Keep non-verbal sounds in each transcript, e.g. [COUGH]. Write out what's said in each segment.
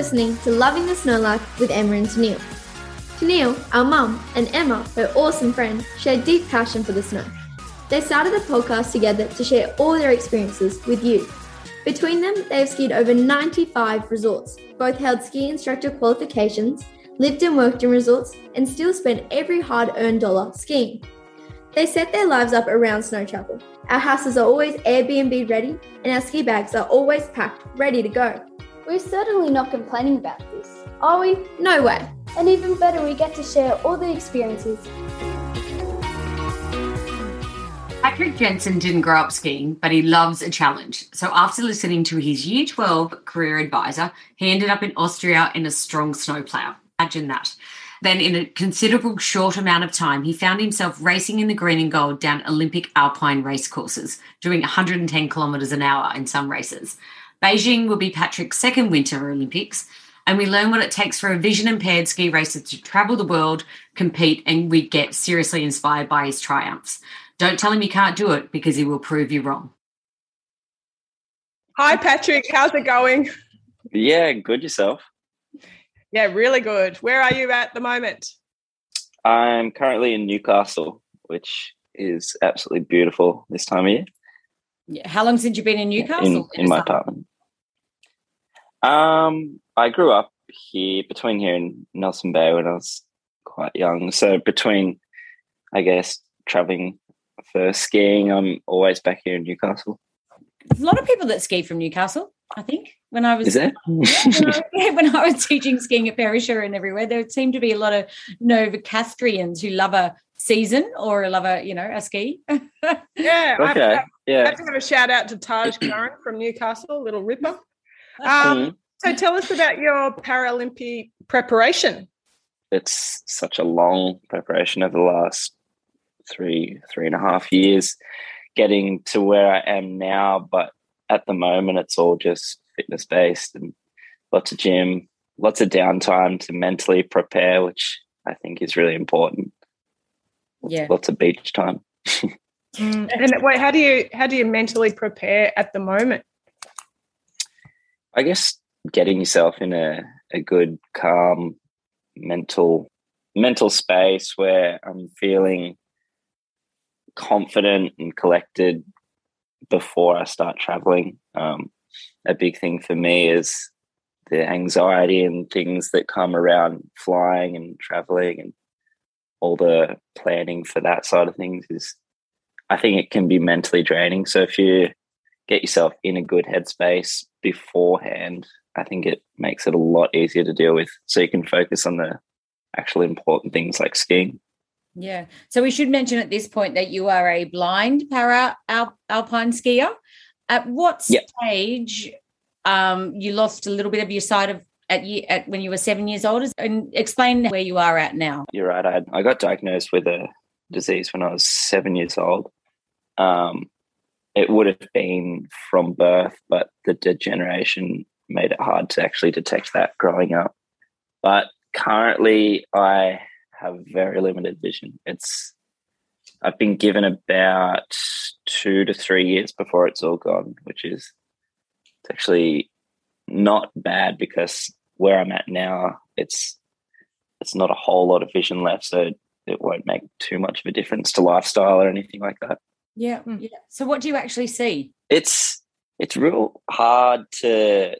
listening to Loving the Snow Life with Emma and Tennille. Tennille, our mum, and Emma, her awesome friend, share deep passion for the snow. They started the podcast together to share all their experiences with you. Between them, they have skied over 95 resorts, both held ski instructor qualifications, lived and worked in resorts, and still spend every hard earned dollar skiing. They set their lives up around snow travel. Our houses are always Airbnb ready, and our ski bags are always packed, ready to go. We're certainly not complaining about this, are we? No way. And even better, we get to share all the experiences. Patrick Jensen didn't grow up skiing, but he loves a challenge. So after listening to his Year 12 career advisor, he ended up in Austria in a strong snowplow. Imagine that. Then, in a considerable short amount of time, he found himself racing in the green and gold down Olympic alpine race courses, doing 110 kilometres an hour in some races. Beijing will be Patrick's second Winter Olympics, and we learn what it takes for a vision impaired ski racer to travel the world, compete, and we get seriously inspired by his triumphs. Don't tell him you can't do it because he will prove you wrong. Hi, Patrick. How's it going? Yeah, good yourself. Yeah, really good. Where are you at the moment? I'm currently in Newcastle, which is absolutely beautiful this time of year. Yeah. How long since you've been in Newcastle? In, in my apartment. Um, I grew up here between here and Nelson Bay when I was quite young. So between, I guess, traveling for skiing, I'm always back here in Newcastle. There's a lot of people that ski from Newcastle. I think when I was Is there? [LAUGHS] when, I, when I was teaching skiing at Perisher and everywhere, there seemed to be a lot of Novocastrians who love a season or love a you know a ski. Yeah. I Okay. have, I Yeah. have to give a shout out to Taj Curran from Newcastle, Little Ripper. Um, Mhm. so tell us about your Paralympic preparation. It's such a long preparation over the last three, three and a half years, getting to where I am now. But at the moment, it's all just fitness based and lots of gym, lots of downtime to mentally prepare, which I think is really important. Yeah. Lots of beach time. [LAUGHS] And wait, how do you how do you mentally prepare at the moment? I guess getting yourself in a, a good, calm mental mental space where I'm feeling confident and collected before I start traveling. Um, a big thing for me is the anxiety and things that come around flying and traveling and all the planning for that side of things is I think it can be mentally draining. So if you get yourself in a good headspace beforehand, I think it makes it a lot easier to deal with. So you can focus on the actual important things like skiing. Yeah. So we should mention at this point that you are a blind para al- alpine skier. At what Yep. stage um, you lost a little bit of your sight of at, at when you were seven years old? And explain where you are at now. You're right. I, I got diagnosed with a disease when I was seven years old. Um, it would have been from birth, but the degeneration made it hard to actually detect that growing up. But currently, I have very limited vision. It's I've been given about two to three years before it's all gone, which is it's actually not bad because where I'm at now, it's it's not a whole lot of vision left, so it won't make too much of a difference to lifestyle or anything like that. Yeah. Mm. Yeah. So what do you actually see? It's it's real hard to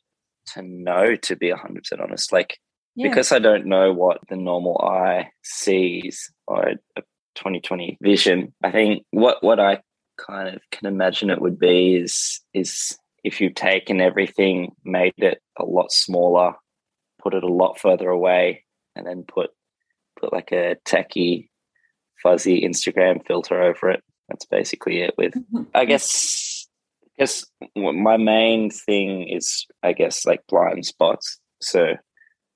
to know to be hundred percent honest. Like Yeah. because I don't know what the normal eye sees or a 2020 vision, I think what what I kind of can imagine it would be is is if you've taken everything, made it a lot smaller, put it a lot further away, and then put put like a techie fuzzy Instagram filter over it. That's basically it. With mm-hmm. I guess, I guess my main thing is I guess like blind spots. So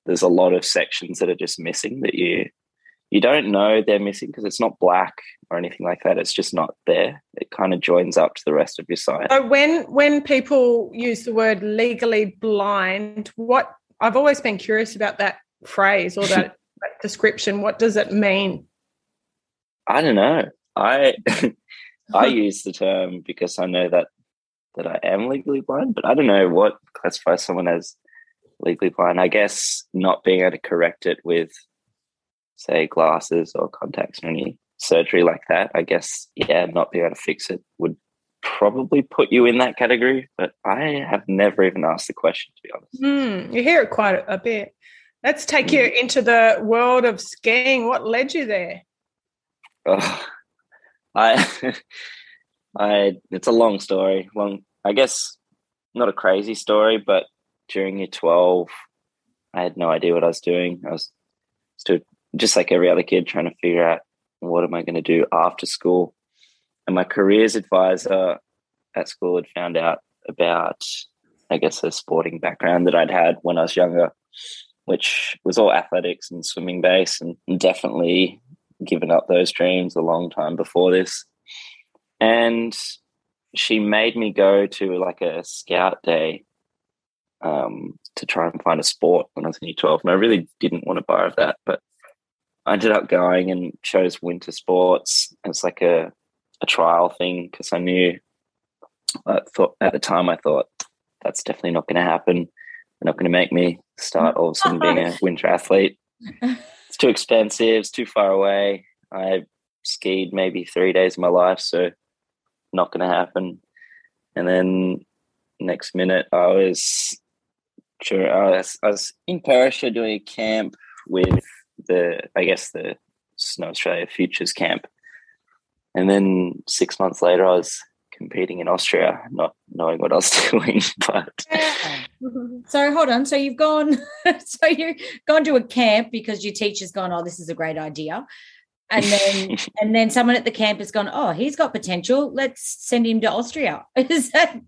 there's a lot of sections that are just missing that you you don't know they're missing because it's not black or anything like that. It's just not there. It kind of joins up to the rest of your sight. So when when people use the word legally blind, what I've always been curious about that phrase or that, that [LAUGHS] description. What does it mean? I don't know. I [LAUGHS] I [LAUGHS] use the term because I know that that I am legally blind, but I don't know what classifies someone as legally blind. I guess not being able to correct it with, say, glasses or contacts or any surgery like that. I guess, yeah, not being able to fix it would probably put you in that category. But I have never even asked the question, to be honest. Mm, you hear it quite a bit. Let's take you into the world of skiing. What led you there? Oh, I, [LAUGHS] I, it's a long story. Long, I guess, not a crazy story, but during year 12, I had no idea what I was doing. I was still just like every other kid trying to figure out what am I going to do after school. And my careers advisor at school had found out about, I guess, a sporting background that I'd had when I was younger, which was all athletics and swimming base, and definitely given up those dreams a long time before this. And she made me go to like a scout day um, to try and find a sport when I was in year 12. And I really didn't want to bar of that, but I ended up going and chose winter sports. It's like a, a trial thing because I knew, I thought at the time, I thought that's definitely not going to happen. They're not going to make me start all of a sudden being a [LAUGHS] winter athlete. [LAUGHS] It's too expensive, it's too far away. I skied maybe three days of my life, so not going to happen. And then next minute, I was sure I was, I was in Perisher doing a camp with the, I guess the Snow Australia Futures camp, and then six months later, I was competing in Austria, not knowing what I was [LAUGHS] doing. But [LAUGHS] so hold on. So you've gone. [LAUGHS] so you've gone to a camp because your teacher's gone. Oh, this is a great idea. And then, and then someone at the camp has gone. Oh, he's got potential. Let's send him to Austria. Is that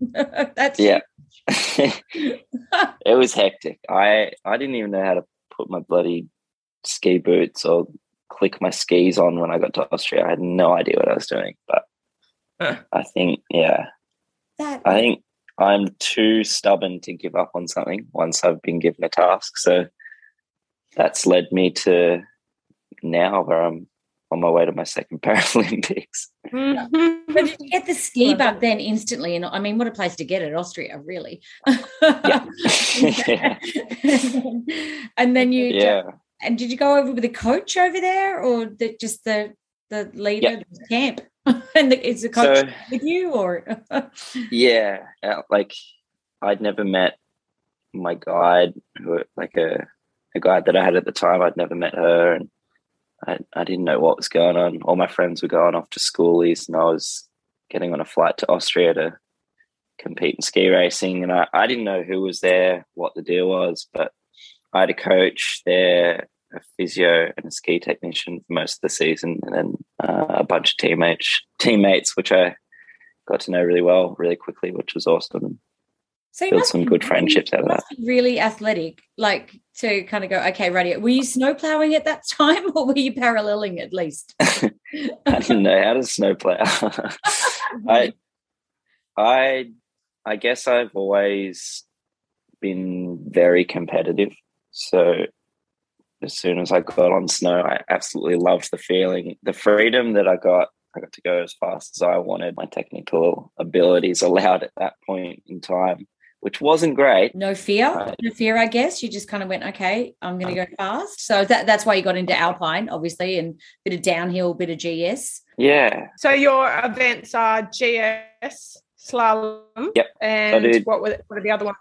that's yeah? it was hectic. I I didn't even know how to put my bloody ski boots or click my skis on when I got to Austria. I had no idea what I was doing, but [LAUGHS] I think, yeah, that I think I'm too stubborn to give up on something once I've been given a task. So that's led me to now where I'm on my way to my second [LAUGHS] Paralympics. Mm-hmm. But did you get the ski bug then instantly? And I mean, what a place to get it, Austria, really. Yeah. [LAUGHS] and then you, yeah. and did you go over with a coach over there, or the, just the the leader Yeah. of the camp? [LAUGHS] and the, is the coach So- with you, or [LAUGHS] Yeah, uh, like I'd never met my guide, who like a a guide that I had at the time. I'd never met her, and I I didn't know what was going on. All my friends were going off to schoolies, and I was getting on a flight to Austria to compete in ski racing, and I I didn't know who was there, what the deal was, but I had a coach there. A physio and a ski technician for most of the season, and then uh, a bunch of teammates, teammates, which I got to know really well, really quickly, which was awesome. so you Built must some be good friendships out of that. Really athletic, like to kind of go. Okay, radio. Were you snow plowing at that [LAUGHS] time, or were you paralleling at least? [LAUGHS] I didn't know how to snowplow. [LAUGHS] I, I, I guess I've always been very competitive. So as soon as I got on snow, I absolutely loved the feeling, the freedom that I got. I got to go as fast as I wanted. My technical abilities allowed at that point in time, which wasn't great. No fear, Right. no fear. I guess you just kind of went, okay, I'm going to go fast. So that that's why you got into alpine, obviously, and bit of downhill, bit of GS. Yeah. So your events are GS, slalom, Yep. and did- what were what are the other ones?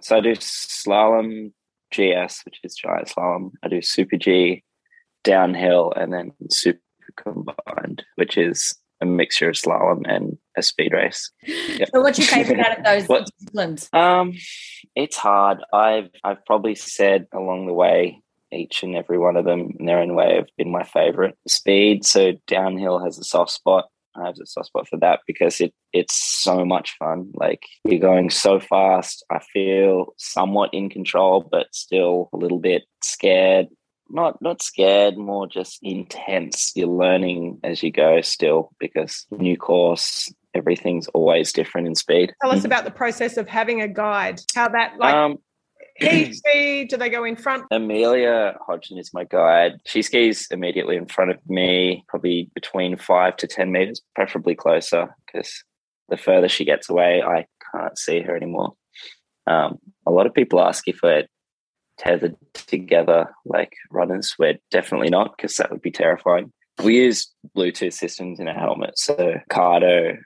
So I do slalom GS, which is giant slalom. I do super G, downhill, and then super combined, which is a mixture of slalom and a speed race. Yep. [LAUGHS] So what's your favorite out of those What- disciplines? Um, it's hard. I've I've probably said along the way each and every one of them in their own way have been my favorite. Speed, so downhill has a soft spot. I have a soft spot for that because it it's so much fun. Like you're going so fast. I feel somewhat in control, but still a little bit scared. Not not scared, more just intense. You're learning as you go still because new course, everything's always different in speed. Tell us about the process of having a guide. How that like um, speed? Do they go in front? Amelia Hodgson is my guide. She skis immediately in front of me, probably between five to 10 meters, preferably closer, because the further she gets away, I can't see her anymore. Um, a lot of people ask if I tethered together like runners. We're definitely not because that would be terrifying. We use Bluetooth systems in our helmet. So Cardo,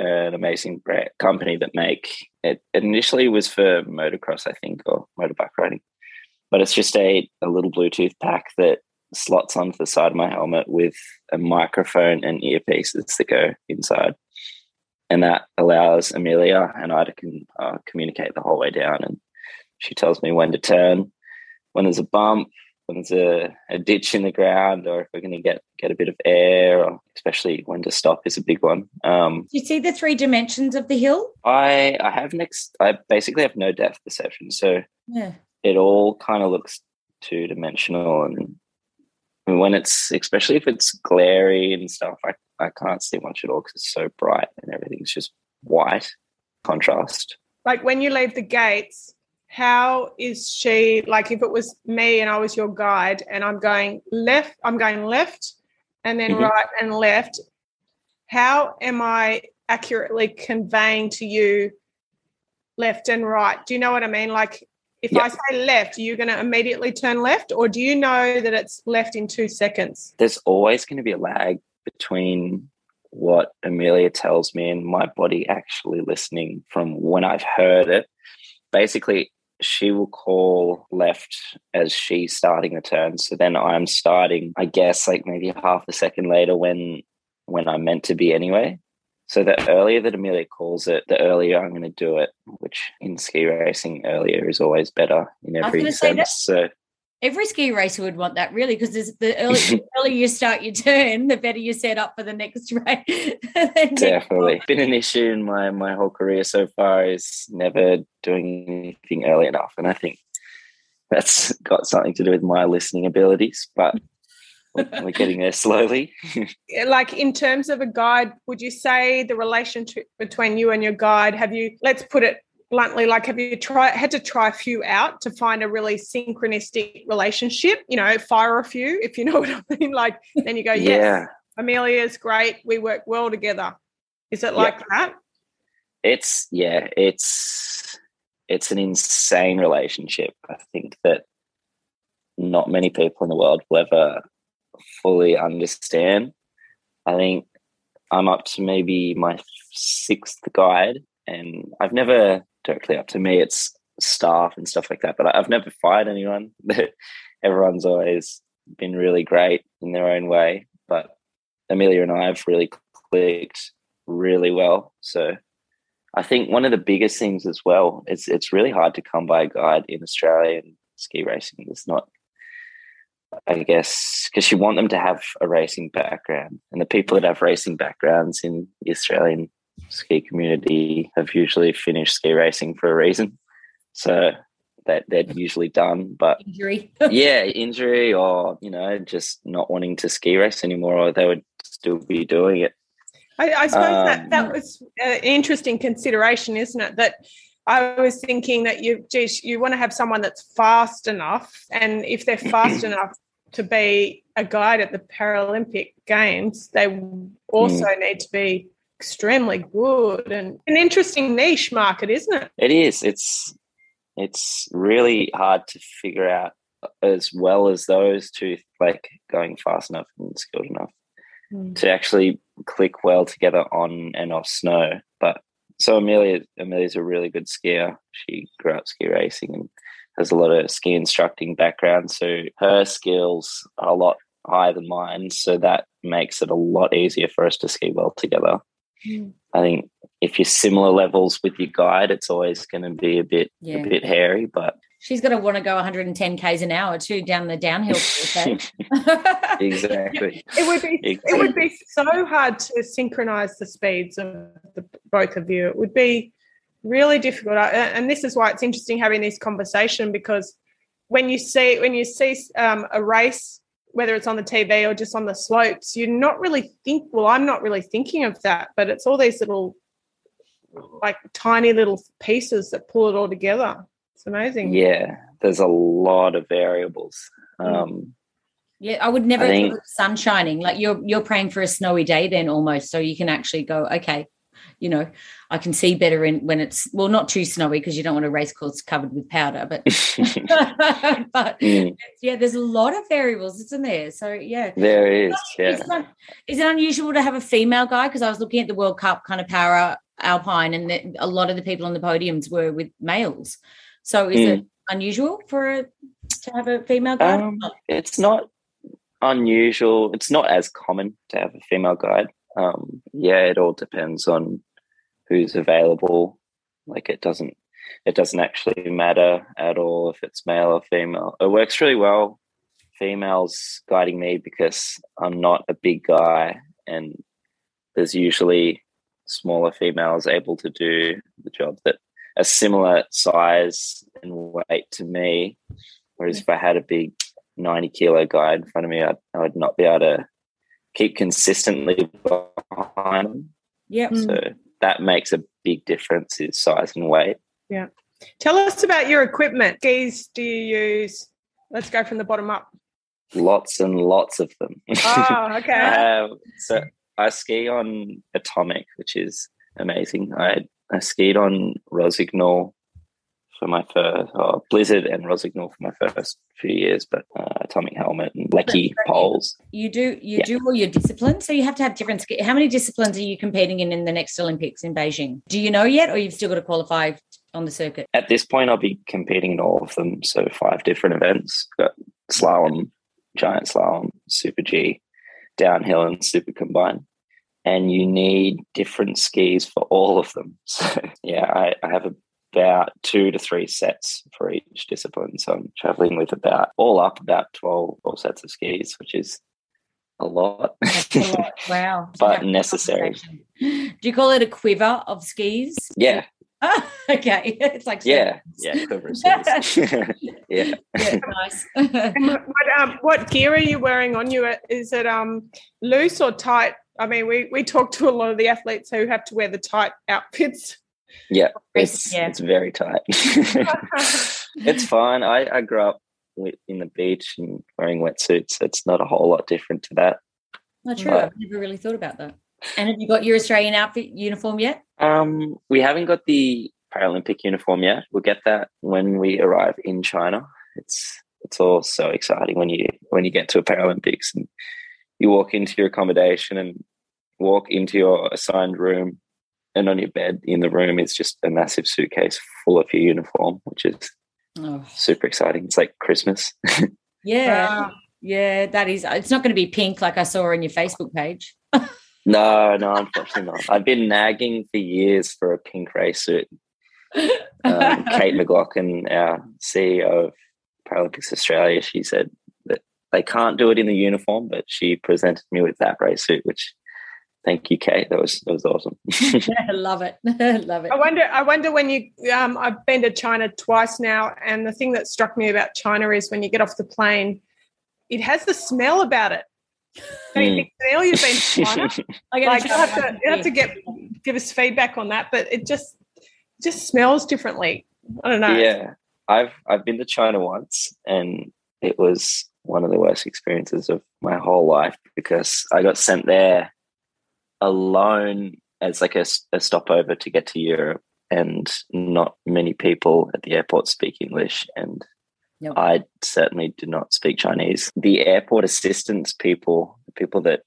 an amazing company that make it initially was for motocross, I think, or motorbike riding. But it's just a, a little Bluetooth pack that slots onto the side of my helmet with a microphone and earpieces that go inside. And that allows Amelia and I to can, uh, communicate the whole way down. And she tells me when to turn, when there's a bump, there's a, a ditch in the ground, or if we're going to get get a bit of air, or especially when to stop is a big one. Um, Do you see the three dimensions of the hill? I I have next. I basically have no depth perception, so Yeah. it all kind of looks two dimensional and and when it's especially if it's glary and stuff I, I can't see much at all because it's so bright and everything's just white contrast Like when you leave the gates, how is she like if it was me and I was your guide and I'm going left, I'm going left and then Mhm. right and left, how am I accurately conveying to you left and right? Do you know what I mean? Like if Yeah. I say left, are you going to immediately turn left or do you know that it's left in two seconds? there's always going to be a lag between what amelia tells me and my body actually listening from when i've heard it basically she will call left as she's starting the turn. So then i'm starting i guess like maybe half a second later when when i'm meant to be anyway. So the earlier that amelia calls it the earlier i'm going to do it which in ski racing earlier is always better in every gonna say that- sense so Every ski racer would want that, really, because the earlier, the [LAUGHS] earlier you start your turn, the better you set up for the next [LAUGHS] race. Definitely [LAUGHS] been an issue in my my whole career so far is never doing anything early enough, and I think that's got something to do with my listening abilities. But we're we're getting there slowly. like in terms of a guide would you say the relationship between you and your guide have you let's put it bluntly like have you tried had to try a few out to find a really synchronistic relationship you know fire a few if you [LAUGHS] know what i mean like then you go yes Yeah, amelia's great we work well together is it Yeah. like that it's yeah, it's it's an insane relationship. I think that not many people in the world will ever fully understand. I think I'm up to maybe my sixth guide, and I've never directly up to me. It's staff and stuff like that, but I've never fired anyone. [LAUGHS] Everyone's always been really great in their own way, but Amelia and I have really clicked really well. So I think one of the biggest things as well is it's really hard to come by a guide in Australian ski racing. It's not, I guess, because you want them to have a racing background, and the people that have racing backgrounds in the Australian ski community have usually finished ski racing for a reason. So that they're usually done, but Injury. [LAUGHS] yeah, injury or you know just not wanting to ski race anymore, or they would still be doing it. I, I suppose Um, that that was an interesting consideration, isn't it? That I was thinking that you, geez, you want to have someone that's fast enough, and if they're fast [CLEARS THROAT] enough to be a guide at the Paralympic Games, they also need to be extremely good and an interesting niche market, isn't it? It is. It's it's really hard to figure out as well as those two, like going fast enough and skilled enough Mm. to actually click well together on and off snow. But so Amelia, Amelia's a really good skier. She grew up ski racing and has a lot of ski instructing background. So her skills are a lot higher than mine. So that makes it a lot easier for us to ski well together. Mm. I think if you're similar levels with your guide, it's always going to be a bit Yeah. a bit hairy, but She's going to want to go 110 k's an hour too down the downhill. eh? [LAUGHS] exactly. It would be it would be so hard to synchronize the speeds of the both of you. It would be really difficult, and this is why it's interesting having this conversation because when you see when you see um, a race, whether it's on the TV or just on the slopes, you're not really think. Well, I'm not really thinking of that, but it's all these little, like tiny little pieces that pull it all together. It's amazing. Yeah, there's a lot of variables. Mm. Um, Yeah, I would never I think think- of sun shining. Like you're you're praying for a snowy day then almost, so you can actually go, okay, you know, I can see better in when it's well not too snowy because you don't want a race course covered with powder, but [LAUGHS] [LAUGHS] but Mm, yeah, there's a lot of variables, isn't there? So yeah. there is, Is, yeah. it, is it unusual to have a female guy? Because I was looking at the World Cup kind of para alpine, and the, a lot of the people on the podiums were with males. So is Mm. it unusual for a, to have a female guide? Um, it's not unusual. It's not as common to have a female guide. Um, yeah, it all depends on who's available. Like it doesn't it doesn't actually matter at all if it's male or female. It works really well. Females guiding me because I'm not a big guy and there's usually smaller females able to do the job that a similar size and weight to me. Whereas if I had a big 90 kilo guy in front of me, I'd, I would not be able to keep consistently behind them. Mm. So that makes a big difference is size and weight. Yeah. Tell us about your equipment. Skis do you use? Let's go from the bottom up. Lots and lots of them. Oh, [LAUGHS] okay. Um, so I ski on Atomic, which is amazing. I I skied on Rossignol for my first, oh, Blizzard and Rossignol for my first few years, but uh, Atomic helmet and Leki poles. You do you Yeah. do all your disciplines, so you have to have different. How many disciplines are you competing in in the next Olympics in Beijing? Do you know yet, or you've still got to qualify on the circuit? At this point, I'll be competing in all of them. So five different events: got slalom, giant slalom, super G, downhill, and super combined. And you need different skis for all of them. [LAUGHS] So yeah, I, I have about two to three sets for each discipline. So I'm traveling with about all up about 12, 12 sets of skis, which is a lot, That's a lot. [LAUGHS] Wow. but Yeah. necessary. Do you call it a quiver of skis? Yeah, Ah, [LAUGHS] okay. It's like yeah, yeah. quiver of [LAUGHS] skis. yeah. yeah, nice. What, what, um, what gear are you wearing on you? Is it um, loose or tight? I mean, we, we talk to a lot of the athletes who have to wear the tight outfits. Yeah, it's Yeah. it's very tight. [LAUGHS] it's [LAUGHS] fine. I, I grew up in the beach and wearing wetsuits. It's not a whole lot different to that. Not true. Right. I've never really thought about that. And have you got your Australian outfit uniform yet? Um, we haven't got the Paralympic uniform yet. We'll get that when we arrive in China. It's it's all so exciting when you when you get to a Paralympics and you walk into your accommodation and walk into your assigned room and on your bed in the room is just a massive suitcase full of your uniform, which is Oh, super exciting. It's like Christmas. [LAUGHS] yeah. Wow. Yeah, that is. It's not going to be pink like I saw on your Facebook page. [LAUGHS] No, no, unfortunately not. I've been nagging for years for a pink race suit. Um, [LAUGHS] Kate McLoughlin, our CEO of Paralympics Australia, she said that they can't do it in the uniform, but she presented me with that race suit, which thank you, Kate. That was that was awesome. I [LAUGHS] [LAUGHS] love it. [LAUGHS] love it. I wonder. I wonder when you. Um, I've been to China twice now, and the thing that struck me about China is when you get off the plane, it has the smell about it. Don't you Mm. think, Neil? You've been to China. I gotta like, you try have to, you have to get give us feedback on that, but it just just smells differently. I don't know. yeah, I've I've been to China once, and it was one of the worst experiences of my whole life because I got sent there alone as like a stopover to get to Europe, and not many people at the airport speak English, and Yep. I certainly did not speak Chinese. The airport assistance people, the people that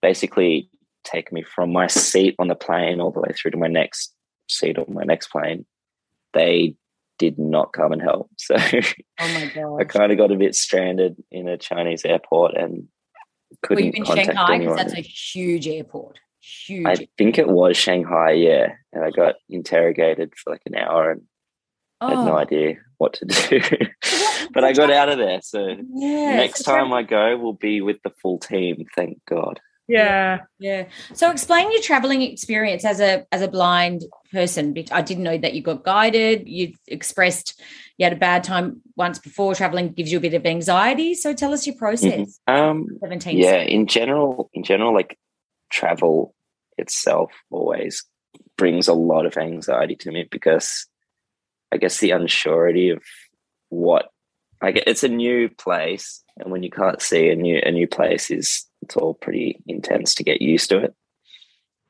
basically take me from my seat on the plane all the way through to my next seat on my next plane, they did not come and help. [LAUGHS] So Oh my I kind of got a bit stranded in a Chinese airport and Couldn't you in contact Shanghai? Anyone. that's a huge airport. Huge. I think it was Shanghai, yeah. And I got interrogated for like an hour and I had no Oh, idea what to [LAUGHS] do. [LAUGHS] but I got out of there. So yeah. next so time I go, we'll be with the full team. Thank God. Yeah. Yeah. So explain your traveling experience as a as a blind person. I didn't know that you got guided. You expressed you had a bad time once before. Traveling gives you a bit of anxiety. So tell us your process. Um, Seventeen. yeah in general in general like travel itself always brings a lot of anxiety to me because i guess the unsurety of what i get it's a new place and when you can't see a new a new place is it's all pretty intense to get used to it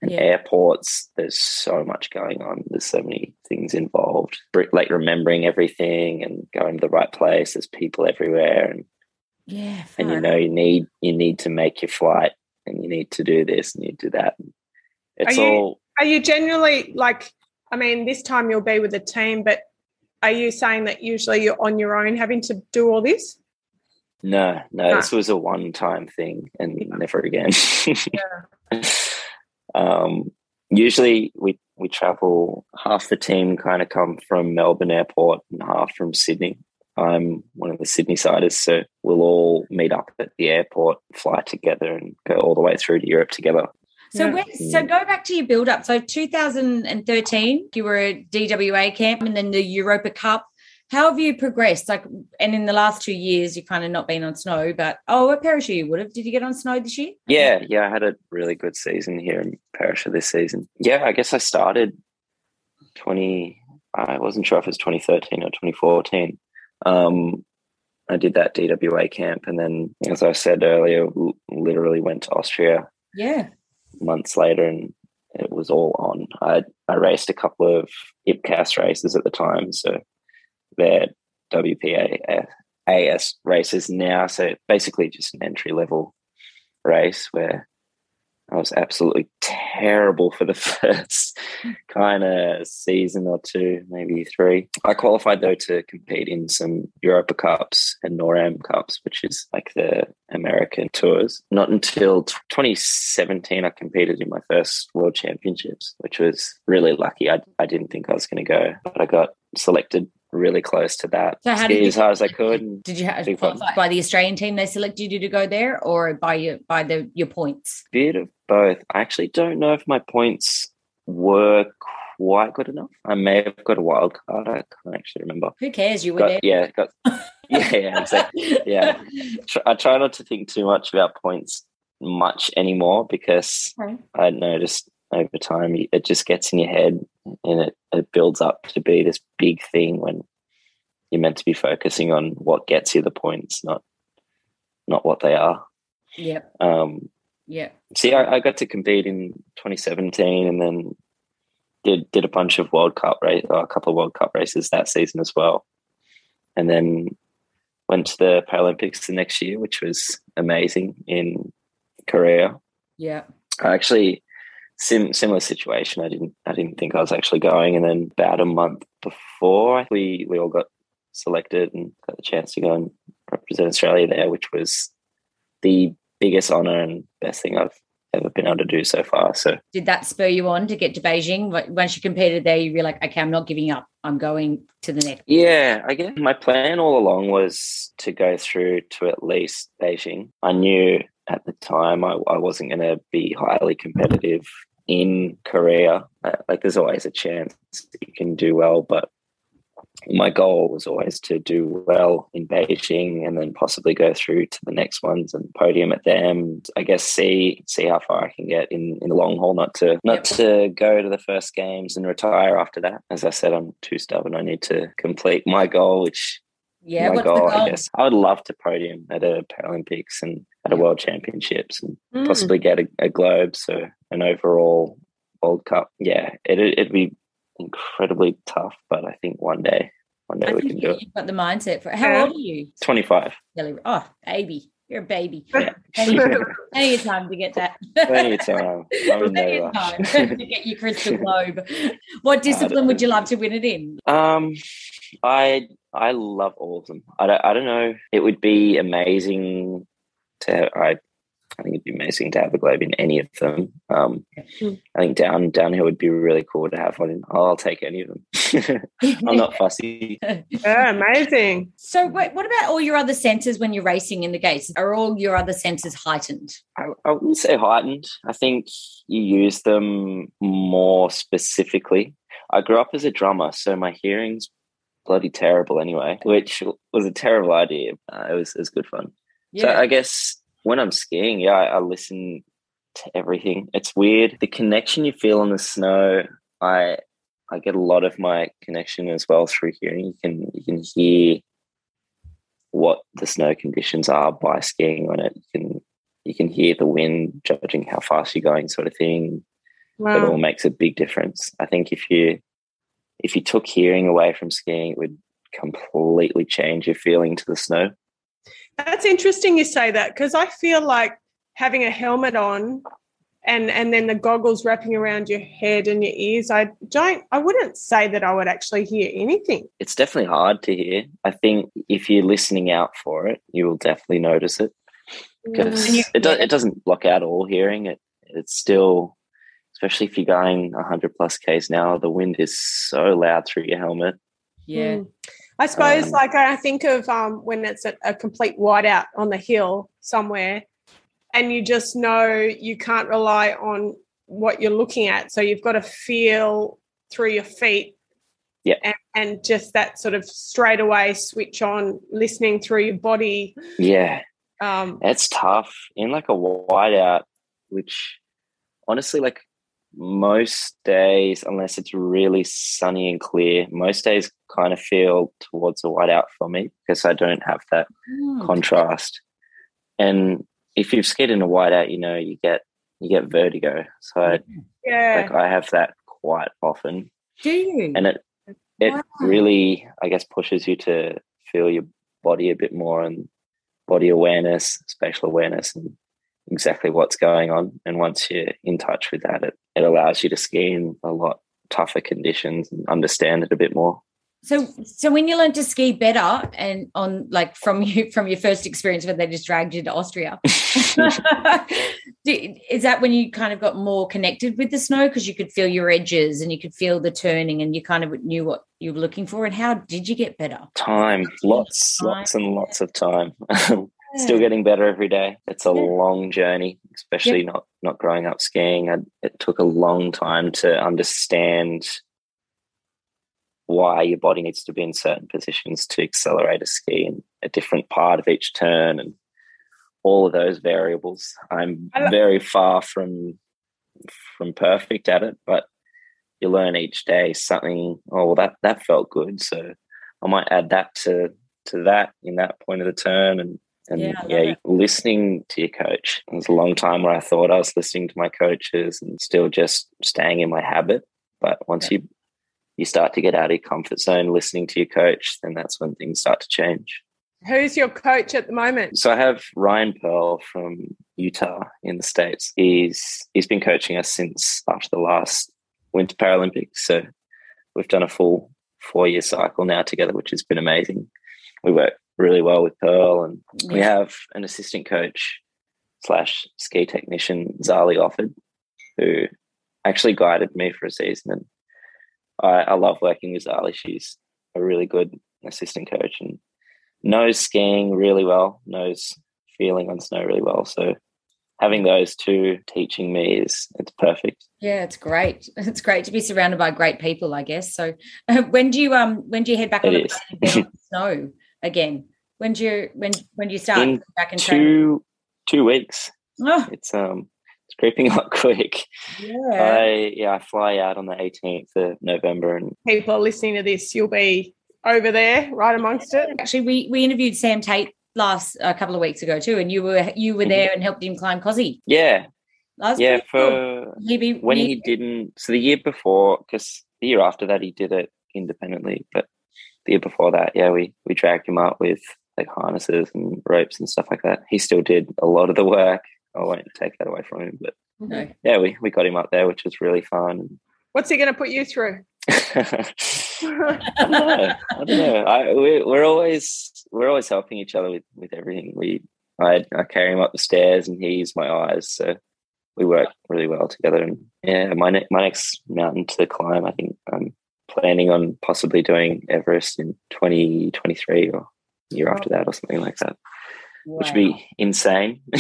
And Yeah. airports, there's so much going on. There's so many things involved. Like remembering everything and going to the right place. There's people everywhere, and Yeah. and you know you need you need to make your flight, and you need to do this and you do that. It's you- all Are you generally like, I mean, this time you'll be with a team, but are you saying that usually you're on your own having to do all this? No, no. Ah. This was a one time thing, and never again. [LAUGHS] um, usually we we travel. Half the team kind of come from Melbourne Airport, and half from Sydney. I'm one of the Sydney siders, so we'll all meet up at the airport, fly together, and go all the way through to Europe together. So, Yeah. when, so go back to your build up. So, 2013, you were at DWA camp and then the Europa Cup. How have you progressed? Like, and in the last two years, you've kind of not been on snow, but oh, what parachute you would have? Did you get on snow this year? Yeah, yeah, I had a really good season here in Perisher this season. Yeah, I guess I started 20, I wasn't sure if it was 2013 or 2014. Um, I did that DWA camp. And then, as I said earlier, l- literally went to Austria Yeah. months later and it was all on. I, I raced a couple of IPCAS races at the time. So they're WPA AS races now. So basically just an entry level race where I was absolutely terrible for the [LAUGHS] first kind of season or two, maybe three. I qualified though to compete in some Europa Cups and NORAM Cups, which is like the American tours. Not until 2017 I competed in my first World Championships, which was really lucky. I, I didn't think I was going to go, but I got selected really close to that. So how did you- as hard as I could. Did you have by the Australian team? They selected you to go there, or by your by the your points? bit of both. I actually don't know if my points were quite good enough. I may have got a wild card. I can't actually remember. Who cares? You were Got, there. yeah, got, [LAUGHS] yeah, yeah, exactly. yeah. I try not to think too much about points much anymore because Okay. I noticed over time it just gets in your head and it, it builds up to be this big thing when you're meant to be focusing on what gets you the points, not not what they are. Yeah. Um, Yep. see, I, I got to compete in 2017, and then did did a bunch of World Cup race, a couple of World Cup races that season as well, and then went to the Paralympics the next year, which was amazing in Korea. Yeah. I actually sim- similar situation. I didn't I didn't think I was actually going, and then about a month before we we all got selected and got the chance to go and represent Australia there, which was the biggest honor and best thing I've ever been able to do so far. So Did that spur you on to get to Beijing? Once you competed there, you were like, okay, I'm not giving up. I'm going to the next. yeah, I guess my plan all along was to go through to at least Beijing. I knew at the time I, I wasn't going to be highly competitive in Korea. Uh, like there's always a chance you can do well, but my goal was always to do well in Beijing and then possibly go through to the next ones and podium at them. I guess see see how far I can get in, in the long haul, not to not to go to the first games and retire after that. As I said, I'm too stubborn. I need to complete my goal, which Yeah. my What's goal, the I guess. I would love to podium at a Paralympics and at a World Championships and Mm. possibly get a, a globe, so an overall World Cup. Yeah, it it'd be incredibly tough, but I think one day, one day I we think can do it. you've got the mindset for it. How Yeah. old are you? Twenty five, Oh, baby. You're a baby. [LAUGHS] Yeah. Plenty, [LAUGHS] plenty of time to get that. plenty of time. I'm [LAUGHS] Plenty of time to get your crystal globe. What discipline would you love to win it in? Um, I I love all of them. I don't, I don't know. It would be amazing to I I think it'd be amazing to have a globe in any of them. Um, Mm. I think down downhill would be really cool to have one. In, I'll take any of them. [LAUGHS] I'm not [LAUGHS] fussy. yeah, amazing. So, wait, what about all your other senses when you're racing in the gates? Are all your other senses heightened? I, I wouldn't say heightened. I think you use them more specifically. I grew up as a drummer, so my hearing's bloody terrible anyway, which was a terrible idea. Uh, it was it was good fun. So I guess when I'm skiing, yeah, I, I listen to everything. It's weird. The connection you feel on the snow, I I get a lot of my connection as well through hearing. You can you can hear what the snow conditions are by skiing on it. You can you can hear the wind judging how fast you're going, sort of thing. it all makes a big difference. I think if you if you took hearing away from skiing, it would completely change your feeling to the snow. That's interesting you say that because I feel like having a helmet on and and then the goggles wrapping around your head and your ears i don't i wouldn't say that i would actually hear anything it's definitely hard to hear i think if you're listening out for it you will definitely notice it because Mm. it, do, it doesn't block out all hearing it it's still especially if you're going 100 plus k's now the wind is so loud through your helmet Yeah. Mm. I suppose, Um, like I think of um, when it's a, a complete whiteout on the hill somewhere, and you just know you can't rely on what you're looking at, so you've got to feel through your feet, Yeah. and, and just that sort of straight away switch on, listening through your body. yeah Um, It's tough in like a whiteout, which honestly, like most days, unless it's really sunny and clear, most days kind of feel towards a whiteout for me because I don't have that Oh, contrast. And if you've skied in a whiteout, you know you get you get vertigo. So I, yeah, like I have that quite often, Do you? and it it Wow. really I guess pushes you to feel your body a bit more and body awareness, spatial awareness, and exactly what's going on. And once you're in touch with that, it, it allows you to ski in a lot tougher conditions and understand it a bit more. So, so when you learned to ski better, and on like from [LAUGHS] you from your first experience when they just dragged you to Austria, [LAUGHS] [LAUGHS] is that when you kind of got more connected with the snow because you could feel your edges and you could feel the turning and you kind of knew what you were looking for? And how did you get better? Time, lots, Time. lots and lots of time. Still getting better every day. It's a Yeah. long journey, especially not not growing up skiing. I, it took a long time to understand why your body needs to be in certain positions to accelerate a ski and a different part of each turn and all of those variables. I'm very far from from perfect at it, but you learn each day something. Oh, well, that that felt good, so I might add that to to that in that point of the turn, and and Yeah, yeah, I love it. listening to your coach. It was a long time where I thought I was listening to my coaches and still just staying in my habit. But once you you start to get out of your comfort zone, listening to your coach, then that's when things start to change. who's your coach at the moment? So I have Ryan Pearl from Utah in the States. He's he's been coaching us since after the last Winter Paralympics. So we've done a full four year cycle now together, which has been amazing. We work really well with Pearl and we have an assistant coach slash ski technician, Zali Offord, who actually guided me for a season. And I, I love working with Zali. She's a really good assistant coach and knows skiing really well, knows feeling on snow really well. So having those two teaching me is it's perfect. Yeah, it's great. [LAUGHS] It's great to be surrounded by great people, I guess. So, [LAUGHS] when do you um when do you head back It the plane and get on [LAUGHS] the snow again? When do you when when do you start In back in training? Two two weeks. Oh, It's um it's creeping [LAUGHS] up quick. yeah. I yeah, I fly out on the 18th of November and People are listening to this, you'll be over there, right amongst it. Actually, we we interviewed Sam Tate last a couple of weeks ago too, and you were you were Mhm. there and helped him climb Cosy. yeah, That yeah, pretty cool. for He be, when he- he didn't so the year before because the year after that he did it independently but the year before that yeah we we dragged him up with like harnesses and ropes and stuff like that he still did a lot of the work i won't take that away from him but mm-hmm. no. yeah we, we got him up there which was really fun What's he going to put you through? [LAUGHS] I don't know. I don't know. I, we, we're always we're always helping each other with, with everything. We I, I carry him up the stairs and he's my eyes, so we work really well together. And yeah, my ne- my next mountain to climb, I think I'm planning on possibly doing Everest in 2023 or year after that or something like that, which would be insane. [LAUGHS]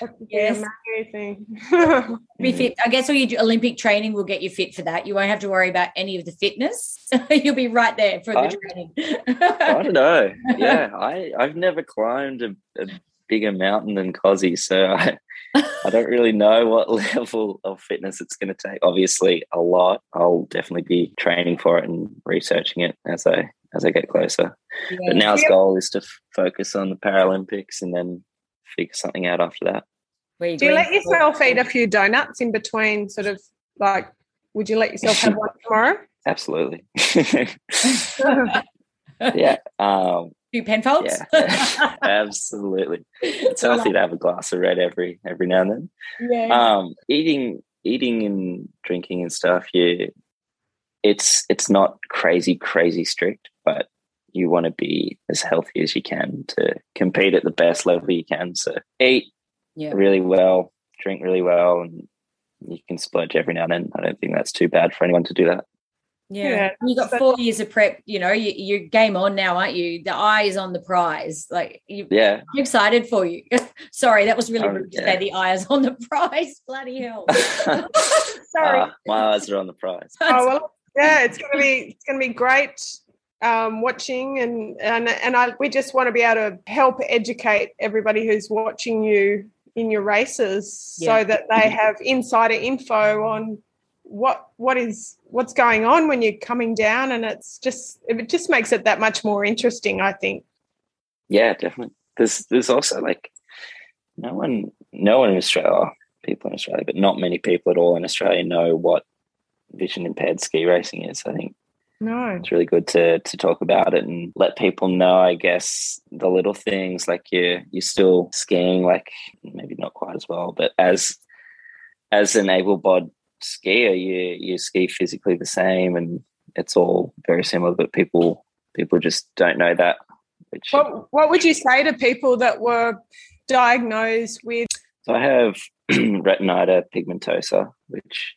Wow, Yes. amazing. [LAUGHS] Be fit. I guess all your Olympic training will get you fit for that. You won't have to worry about any of the fitness. [LAUGHS] You'll be right there for the training. I don't know. Yeah, I I've never climbed a, a bigger mountain than Cosy, so I I don't really know what level of fitness it's going to take. Obviously, a lot. I'll definitely be training for it and researching it as I as I get closer. Yeah. But now's Yeah. goal is to f- focus on the Paralympics and then figure something out after that. Where you Do you let yourself eat a few donuts in between sort of Like, would you let yourself have one tomorrow? [LAUGHS] Absolutely. [LAUGHS] yeah. Um, Few Penfolds. yeah. [LAUGHS] Absolutely. It's healthy to have a glass of red every every now and then. yeah. Um, eating eating and drinking and stuff, you it's it's not crazy, crazy strict, but you want to be as healthy as you can to compete at the best level you can. So eat Yeah. really well, drink really well, and you can splurge every now and then. I don't think that's too bad for anyone to do that. Yeah. Yeah. You got four years of prep, you know, you, you're game on now, aren't you? The eye is on the prize. Like you, Yeah. I'm excited for you. [LAUGHS] Sorry, that was really Oh, rude to yeah. say the eye is on the [LAUGHS] prize. Bloody hell. [LAUGHS] Sorry. Ah, my eyes are on the prize. oh well, yeah, it's gonna be it's gonna be great um, watching and and and I we just want to be able to help educate everybody who's watching you in your races Yeah. so that they have insider info on what what is what's going on when you're coming down and it's just it just makes it that much more interesting i think Yeah, definitely. There's there's also like no one no one in Australia, people in Australia, but not many people at all in Australia know what vision impaired ski racing is. I think no it's really good to to talk about it and let people know, I guess, the little things like you you're still skiing like maybe not quite as well, but as as an able bod skier, you you ski physically the same and it's all very similar, but people people just don't know that. Which what, what would you say to people that were diagnosed with So I have [CLEARS THROAT] retinitis pigmentosa, which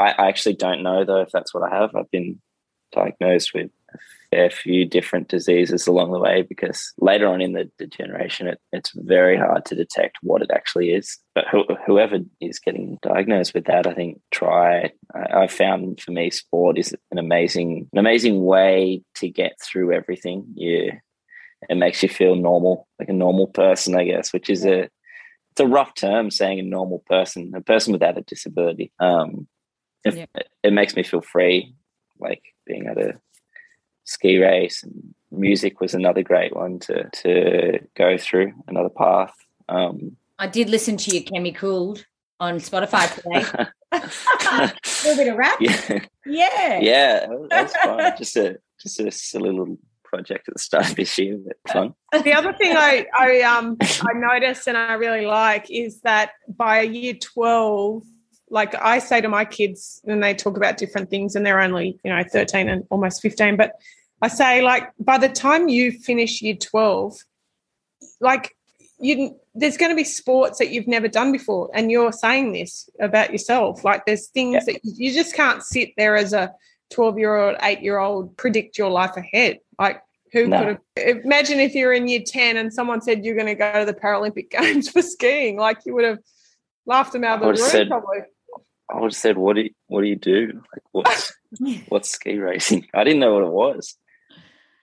I, I actually don't know though if that's what I have. I've been diagnosed with a fair few different diseases along the way because later on in the degeneration, it, it's very hard to detect what it actually is. But who, whoever is getting diagnosed with that, I think try. I, I found for me, sport is an amazing, an amazing way to get through everything. You, it makes you feel normal, like a normal person, I guess, which is a it's a rough term saying a normal person, a person without a disability. Um, if, Yeah. it, it makes me feel free, like being at a ski race. And music was another great one to to go through, another path. Um, I did listen to your Chemi Cooled on Spotify today. [LAUGHS] a little bit of rap. yeah, Yeah. yeah, that's [LAUGHS] fun. just a just a silly little project at the start of this year, but fun. [LAUGHS] the other thing I, I um I noticed and I really like is that by year 12 like I say to my kids when they talk about different things and they're only you know 13 and almost 15 but I say like by the time you finish year 12 like you there's going to be sports that you've never done before and you're saying this about yourself like there's things Yeah. that you just can't sit there as a 12 year old 8 year old predict your life ahead like who No. could have imagine if you're in year 10 and someone said you're going to go to the paralympic [LAUGHS] games for skiing like you would have laughed them out of the room said- probably I would have said, "What do you, what do you do? Like what's [LAUGHS] what's ski racing?" I didn't know what it was.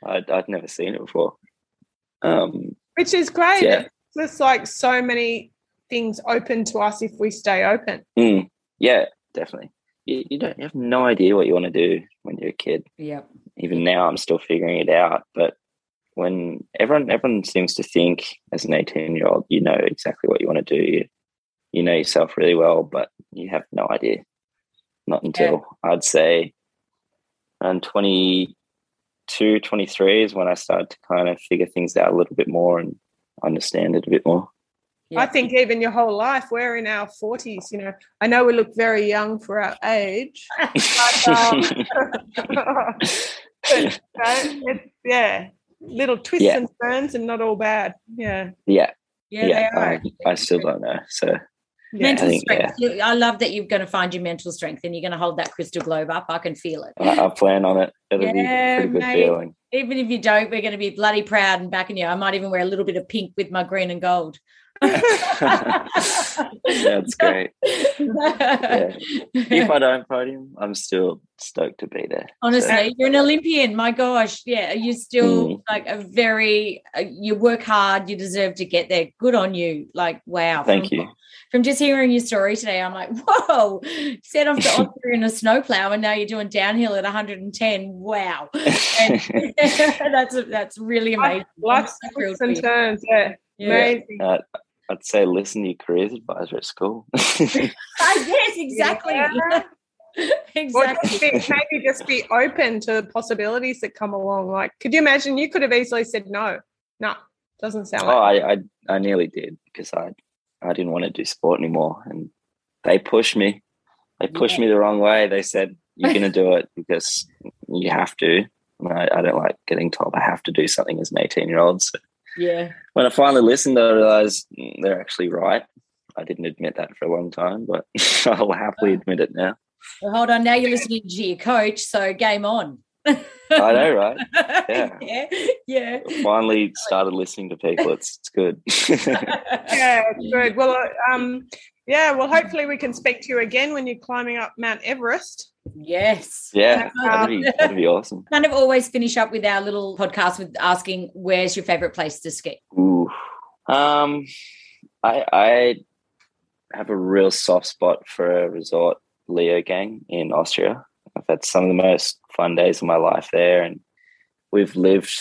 I'd, I'd never seen it before. Um, which is great Yeah. it's just like so many things open to us if we stay open mm, yeah, definitely. You, you don't you have no idea what you want to do when you're a kid. Yep. Even now, I'm still figuring it out. But when everyone everyone seems to think as an 18 year old, you know exactly what you want to do. You, you know yourself really well, but you have no idea. Not until I'd say around 22, 23 is when I started to kind of figure things out a little bit more and understand it a bit more. Yeah. I think even your whole life, we're in our 40s, you know. I know we look very young for our age. [LAUGHS] But, um, [LAUGHS] but, you know, it's, yeah, little twists Yeah. and turns and not all bad. Yeah. yeah, Yeah, yeah. they are. I, I still don't know. So yeah. mental I think, strength. You- I love that you're going to find your mental strength and you're going to hold that crystal globe up. I can feel it. I, I plan on it. It'll Yeah, be a pretty good mate. feeling. Even if you don't, we're going to be bloody proud and backing you. I might even wear a little bit of pink with my green and gold. [LAUGHS] That's great. [LAUGHS] If I don't podium, I'm still stoked to be there. Honestly, you're an Olympian. My gosh, yeah, you're still Mm. like a very. Uh, you work hard. You deserve to get there. Good on you. Like wow. Thank from, you. From just hearing your story today, I'm like, whoa. Set off to Austria in a snowplow, and now you're doing downhill at 110. Wow. [LAUGHS] And [LAUGHS] that's that's really amazing. Lots I'm of so thrilled twists for and you. turns. Yeah. Yeah. Amazing. Uh, I'd say listen to your careers advisor at school. [LAUGHS] Ah, yes, exactly. Yeah. exactly. Or just be, maybe just be open to the possibilities that come along. Like, could you imagine you could have easily said no? No, doesn't sound Oh, like I, I I nearly did because I I didn't want to do sport anymore, and they pushed me. They pushed Yeah. me the wrong way. They said you're going to do it because you have to. And I, I don't like getting told I have to do something as an 18 year old. So Yeah. when I finally listened, I realized mm, they're actually right. I didn't admit that for a long time, but [LAUGHS] I'll happily admit it now. Well, hold on. Now you're listening to your coach, so game on. [LAUGHS] I know, right? [LAUGHS] yeah. Yeah. Finally started listening to people. It's it's good. [LAUGHS] yeah, it's good. Well, uh, um, yeah. Well, hopefully we can speak to you again when you're climbing up Mount Everest. Yes. yeah, that'd be, that'd be awesome. Kind of always finish up with our little podcast with asking, where's your favorite place to ski? Ooh. Um, I I have a real soft spot for a resort, Leogang, in Austria. I've had some of the most fun days of my life there, and we've lived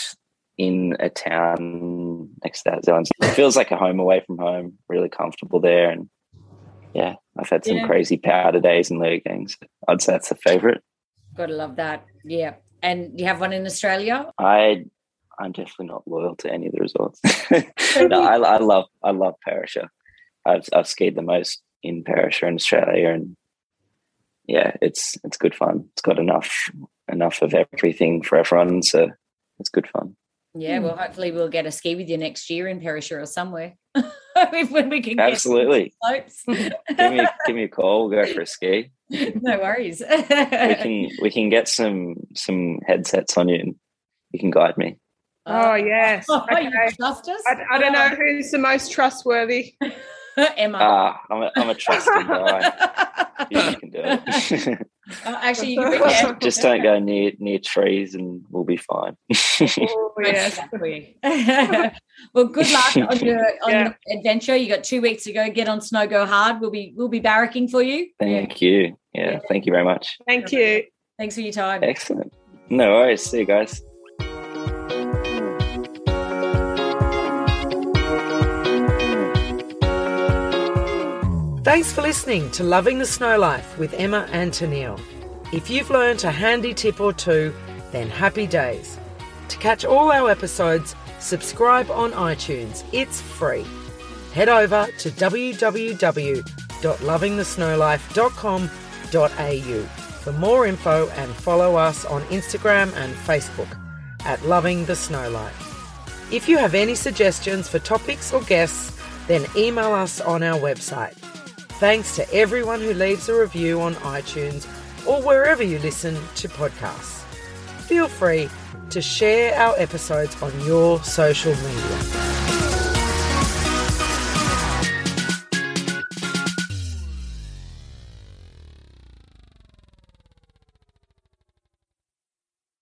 in a town next to that zone. It feels like a home away from home. Really comfortable there, and yeah, I've had some Yeah. crazy powder days in Leogang. So I'd say that's a favorite. Gotta love that. Yeah. And you have one in Australia? I I'm definitely not loyal to any of the resorts. [LAUGHS] no, I, I love I love Perisher. I've I've skied the most in Perisher in Australia, and yeah, it's it's good fun. It's got enough enough of everything for everyone, so it's good fun. Yeah, Hmm. well, hopefully we'll get a ski with you next year in Perisher or somewhere. [LAUGHS] when we can Absolutely, get [LAUGHS] slopes. [LAUGHS] give me give me a call. We'll go for a ski. no worries. We can we can get some some headsets on you, and you can guide me. Oh yes. Oh, Okay. you trust us? I, I don't know who's the most trustworthy. [LAUGHS] Emma. Ah, I'm a, I'm a trusted [LAUGHS] guy. You can do it. Oh, [LAUGHS] actually, you can bring Just don't go near near trees, and we'll be fine. Oh, yes. Exactly. well, good luck on your on Yeah. your adventure. You got two weeks to go. Get on snow, go hard. We'll be we'll be barracking for you. Thank you. Yeah, Yeah. thank you very much. Thank you. Thanks for your time. Excellent. No worries. See you guys. Thanks for listening to Loving the Snow Life with Emma and Tennille. If you've learned a handy tip or two, then happy days. To catch all our episodes, subscribe on iTunes. It's free. Head over to www.lovingthesnowlife.com.au for more info and follow us on Instagram and Facebook at Loving the Snow Life. If you have any suggestions for topics or guests, then email us on our website. Thanks to everyone who leaves a review on iTunes or wherever you listen to podcasts. Feel free to share our episodes on your social media.